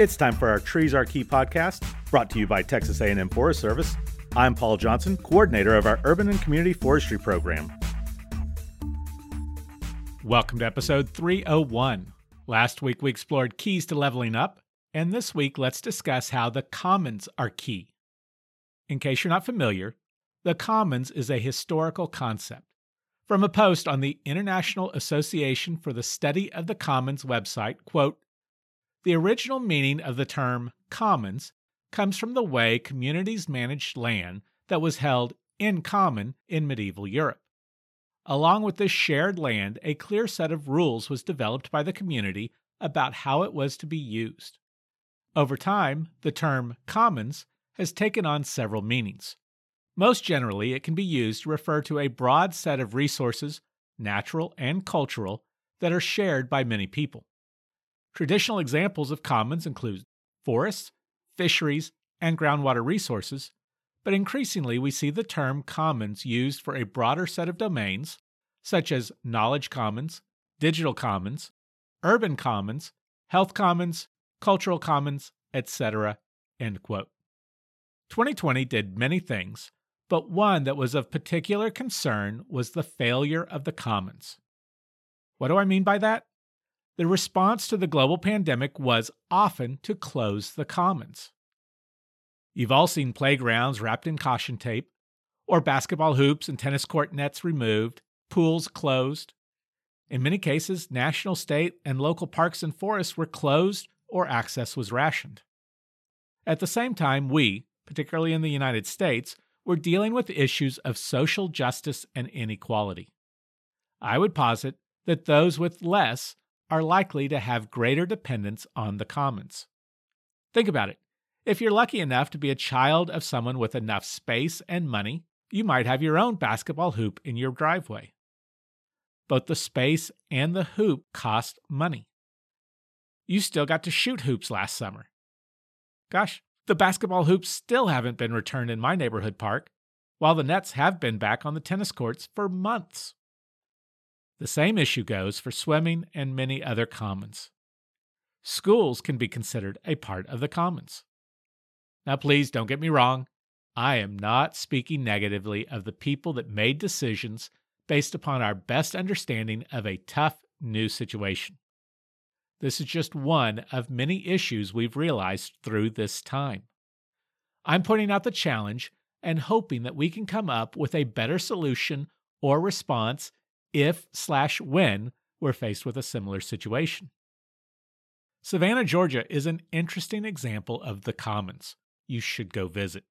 It's time for our Trees Are Key podcast, brought to you by Texas A&M Forest Service. I'm Paul Johnson, coordinator of our Urban and Community Forestry program. Welcome to episode 301. Last week we explored keys to leveling up, and this week let's discuss how the commons are key. In case you're not familiar, the commons is a historical concept. From a post on the International Association for the Study of the Commons website, quote, the original meaning of the term commons comes from the way communities managed land that was held in common in medieval Europe. Along with this shared land, a clear set of rules was developed by the community about how it was to be used. Over time, the term commons has taken on several meanings. Most generally, it can be used to refer to a broad set of resources, natural and cultural, that are shared by many people. Traditional examples of commons include forests, fisheries, and groundwater resources, but increasingly we see the term commons used for a broader set of domains, such as knowledge commons, digital commons, urban commons, health commons, cultural commons, etc. End quote. 2020 did many things, but one that was of particular concern was the failure of the commons. What do I mean by that? The response to the global pandemic was often to close the commons. You've all seen playgrounds wrapped in caution tape, or basketball hoops and tennis court nets removed, pools closed. In many cases, national, state, and local parks and forests were closed or access was rationed. At the same time, we, particularly in the United States, were dealing with issues of social justice and inequality. I would posit that those with less are likely to have greater dependence on the commons. Think about it. If you're lucky enough to be a child of someone with enough space and money, you might have your own basketball hoop in your driveway. Both the space and the hoop cost money. You still got to shoot hoops last summer. Gosh, the basketball hoops still haven't been returned in my neighborhood park, while the nets have been back on the tennis courts for months. The same issue goes for swimming and many other commons. Schools can be considered a part of the commons. Now, please don't get me wrong. I am not speaking negatively of the people that made decisions based upon our best understanding of a tough new situation. This is just one of many issues we've realized through this time. I'm pointing out the challenge and hoping that we can come up with a better solution or response if slash when we're faced with a similar situation. Savannah, Georgia is an interesting example of the commons you should go visit.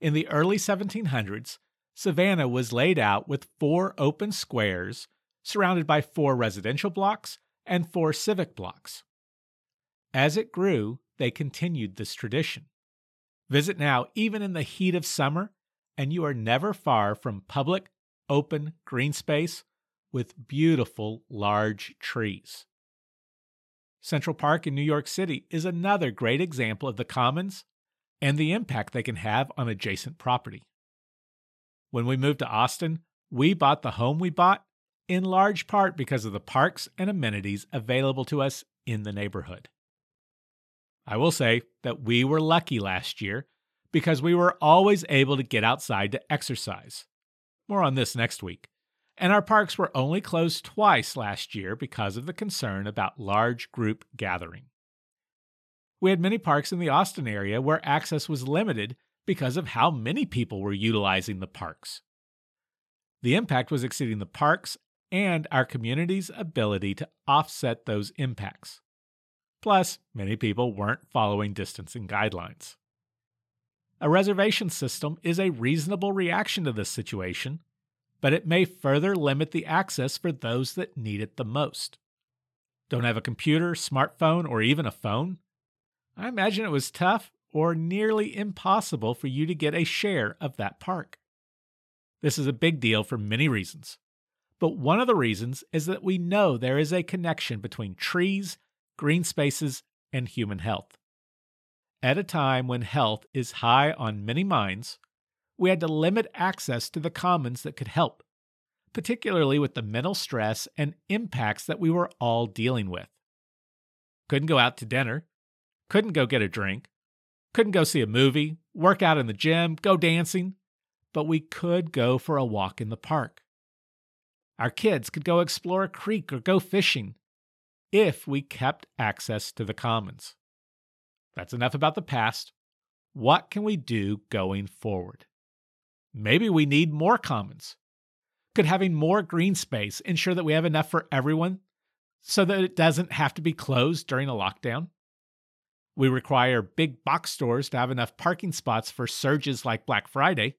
In the early 1700s, Savannah was laid out with four open squares surrounded by four residential blocks and four civic blocks. As it grew, they continued this tradition. Visit now, even in the heat of summer, and you are never far from public, open, green space with beautiful large trees. Central Park in New York City is another great example of the commons and the impact they can have on adjacent property. When we moved to Austin, we bought the home we bought in large part because of the parks and amenities available to us in the neighborhood. I will say that we were lucky last year because we were always able to get outside to exercise. More on this next week and our parks were only closed twice last year because of the concern about large group gathering. We had many parks in the Austin area where access was limited because of how many people were utilizing the parks. The impact was exceeding the parks and our community's ability to offset those impacts. Plus, many people weren't following distancing guidelines. A reservation system is a reasonable reaction to this situation but it may further limit the access for those that need it the most. Don't have a computer, smartphone, or even a phone? I imagine it was tough or nearly impossible for you to get a share of that park. This is a big deal for many reasons, but one of the reasons is that we know there is a connection between trees, green spaces, and human health. At a time when health is high on many minds, we had to limit access to the commons that could help, particularly with the mental stress and impacts that we were all dealing with. Couldn't go out to dinner, couldn't go get a drink, couldn't go see a movie, work out in the gym, go dancing, but we could go for a walk in the park. Our kids could go explore a creek or go fishing if we kept access to the commons. That's enough about the past. What can we do going forward? Maybe we need more commons. Could having more green space ensure that we have enough for everyone so that it doesn't have to be closed during a lockdown? We require big box stores to have enough parking spots for surges like Black Friday.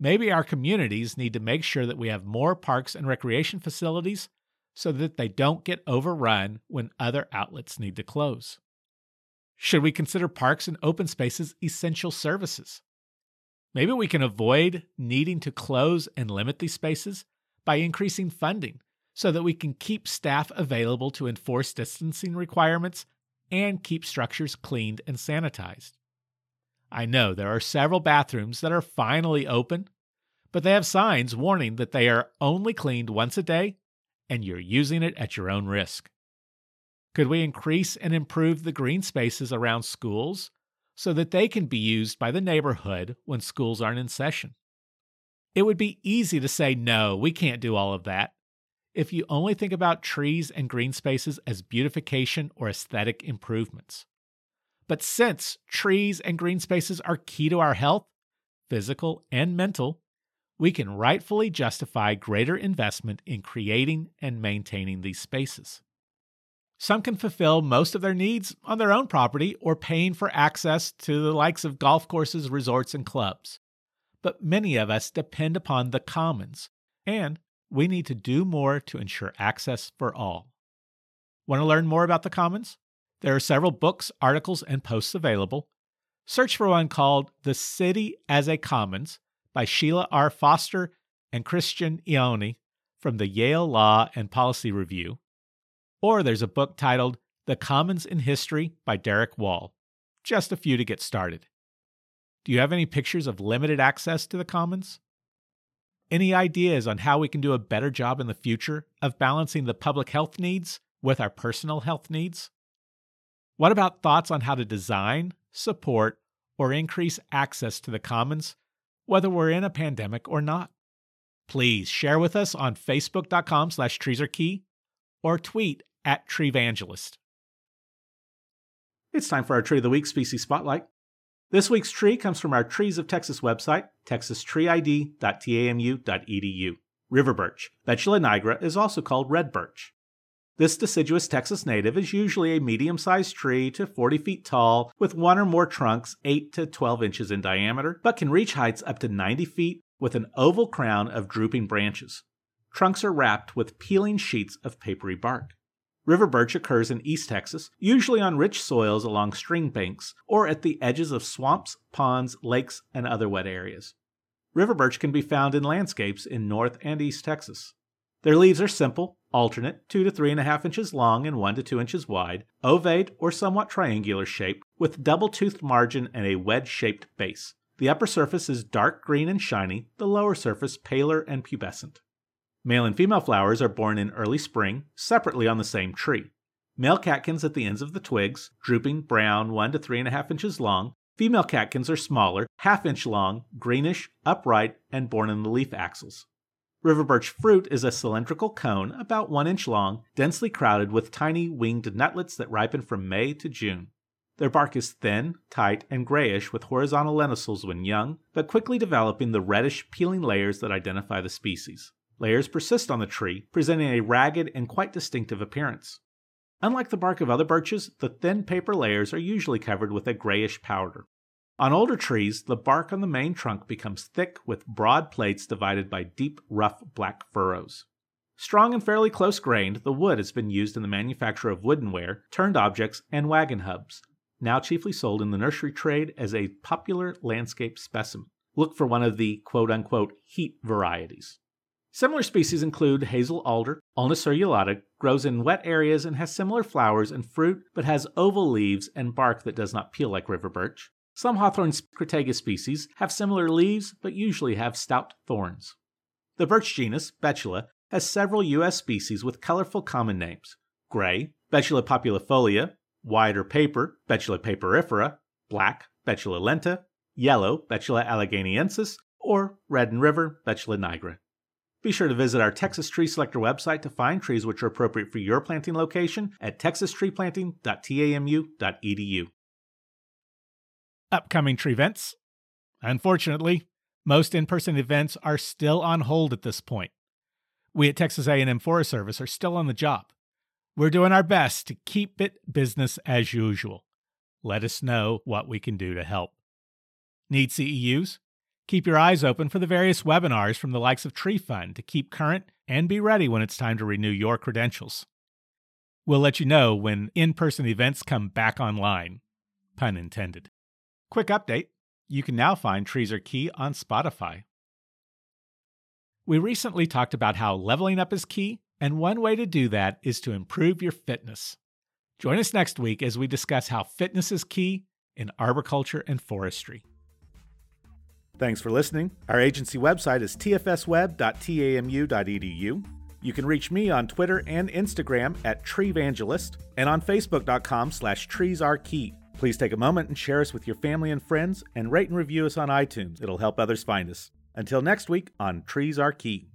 Maybe our communities need to make sure that we have more parks and recreation facilities so that they don't get overrun when other outlets need to close. Should we consider parks and open spaces essential services? Maybe we can avoid needing to close and limit these spaces by increasing funding so that we can keep staff available to enforce distancing requirements and keep structures cleaned and sanitized. I know there are several bathrooms that are finally open, but they have signs warning that they are only cleaned once a day and you're using it at your own risk. Could we increase and improve the green spaces around schools so that they can be used by the neighborhood when schools aren't in session? It would be easy to say, no, we can't do all of that. If you only think about trees and green spaces as beautification or aesthetic improvements. But since trees and green spaces are key to our health, physical and mental, we can rightfully justify greater investment in creating and maintaining these spaces. Some can fulfill most of their needs on their own property or paying for access to the likes of golf courses, resorts, and clubs. But many of us depend upon the commons, and we need to do more to ensure access for all. Want to learn more about the commons? There are several books, articles, and posts available. Search for one called The City as a Commons by Sheila R. Foster and Christian Iaione from the Yale Law and Policy Review. Or there's a book titled The Commons in History by Derek Wall. Just a few to get started. Do you have any pictures of limited access to the commons? Any ideas on how we can do a better job in the future of balancing the public health needs with our personal health needs? What about thoughts on how to design, support, or increase access to the commons, whether we're in a pandemic or not? Please share with us on facebook.com slash treesarekey or tweet at Treevangelist. It's time for our Tree of the Week Species Spotlight. This week's tree comes from our Trees of Texas website, texastreeid.tamu.edu. River birch. Betula nigra is also called red birch. This deciduous Texas native is usually a medium sized tree to 40 feet tall with one or more trunks 8 to 12 inches in diameter, but can reach heights up to 90 feet with an oval crown of drooping branches. Trunks are wrapped with peeling sheets of papery bark. River birch occurs in East Texas, usually on rich soils along stream banks or at the edges of swamps, ponds, lakes, and other wet areas. River birch can be found in landscapes in North and East Texas. Their leaves are simple, alternate, 2 to 3.5 inches long and 1 to 2 inches wide, ovate or somewhat triangular shaped, with double toothed margin and a wedge shaped base. The upper surface is dark green and shiny, the lower surface paler and pubescent. Male and female flowers are borne in early spring, separately on the same tree. Male catkins at the ends of the twigs, drooping brown 1 to 3.5 inches long. Female catkins are smaller, half inch long, greenish, upright, and borne in the leaf axils. River birch fruit is a cylindrical cone about one inch long, densely crowded with tiny winged nutlets that ripen from May to June. Their bark is thin, tight, and grayish with horizontal lenticels when young, but quickly developing the reddish peeling layers that identify the species. Layers persist on the tree, presenting a ragged and quite distinctive appearance. Unlike the bark of other birches, the thin paper layers are usually covered with a grayish powder. On older trees, the bark on the main trunk becomes thick with broad plates divided by deep, rough black furrows. Strong and fairly close grained, the wood has been used in the manufacture of woodenware, turned objects, and wagon hubs, now chiefly sold in the nursery trade as a popular landscape specimen. Look for one of the quote unquote heat varieties. Similar species include hazel alder, Alnus serrulata, grows in wet areas and has similar flowers and fruit, but has oval leaves and bark that does not peel like river birch. Some hawthorn crataegus species have similar leaves, but usually have stout thorns. The birch genus, Betula, has several U.S. species with colorful common names gray, Betula populifolia, white or paper, Betula papyrifera, black, Betula lenta, yellow, Betula alleghaniensis, or red and river, Betula nigra. Be sure to visit our Texas Tree Selector website to find trees which are appropriate for your planting location at texastreeplanting.tamu.edu. Upcoming tree events. Unfortunately, most in-person events are still on hold at this point. We at Texas A&M Forest Service are still on the job. We're doing our best to keep it business as usual. Let us know what we can do to help. Need CEUs? Keep your eyes open for the various webinars from the likes of Tree Fund to keep current and be ready when it's time to renew your credentials. We'll let you know when in person events come back online. Pun intended. Quick update you can now find Trees Are Key on Spotify. We recently talked about how leveling up is key, and one way to do that is to improve your fitness. Join us next week as we discuss how fitness is key in arboriculture and forestry. Thanks for listening. Our agency website is tfsweb.tamu.edu. You can reach me on Twitter and Instagram at treevangelist and on facebook.com slash treesarekey. Please take a moment and share us with your family and friends and rate and review us on iTunes. It'll help others find us. Until next week on Trees Are Key.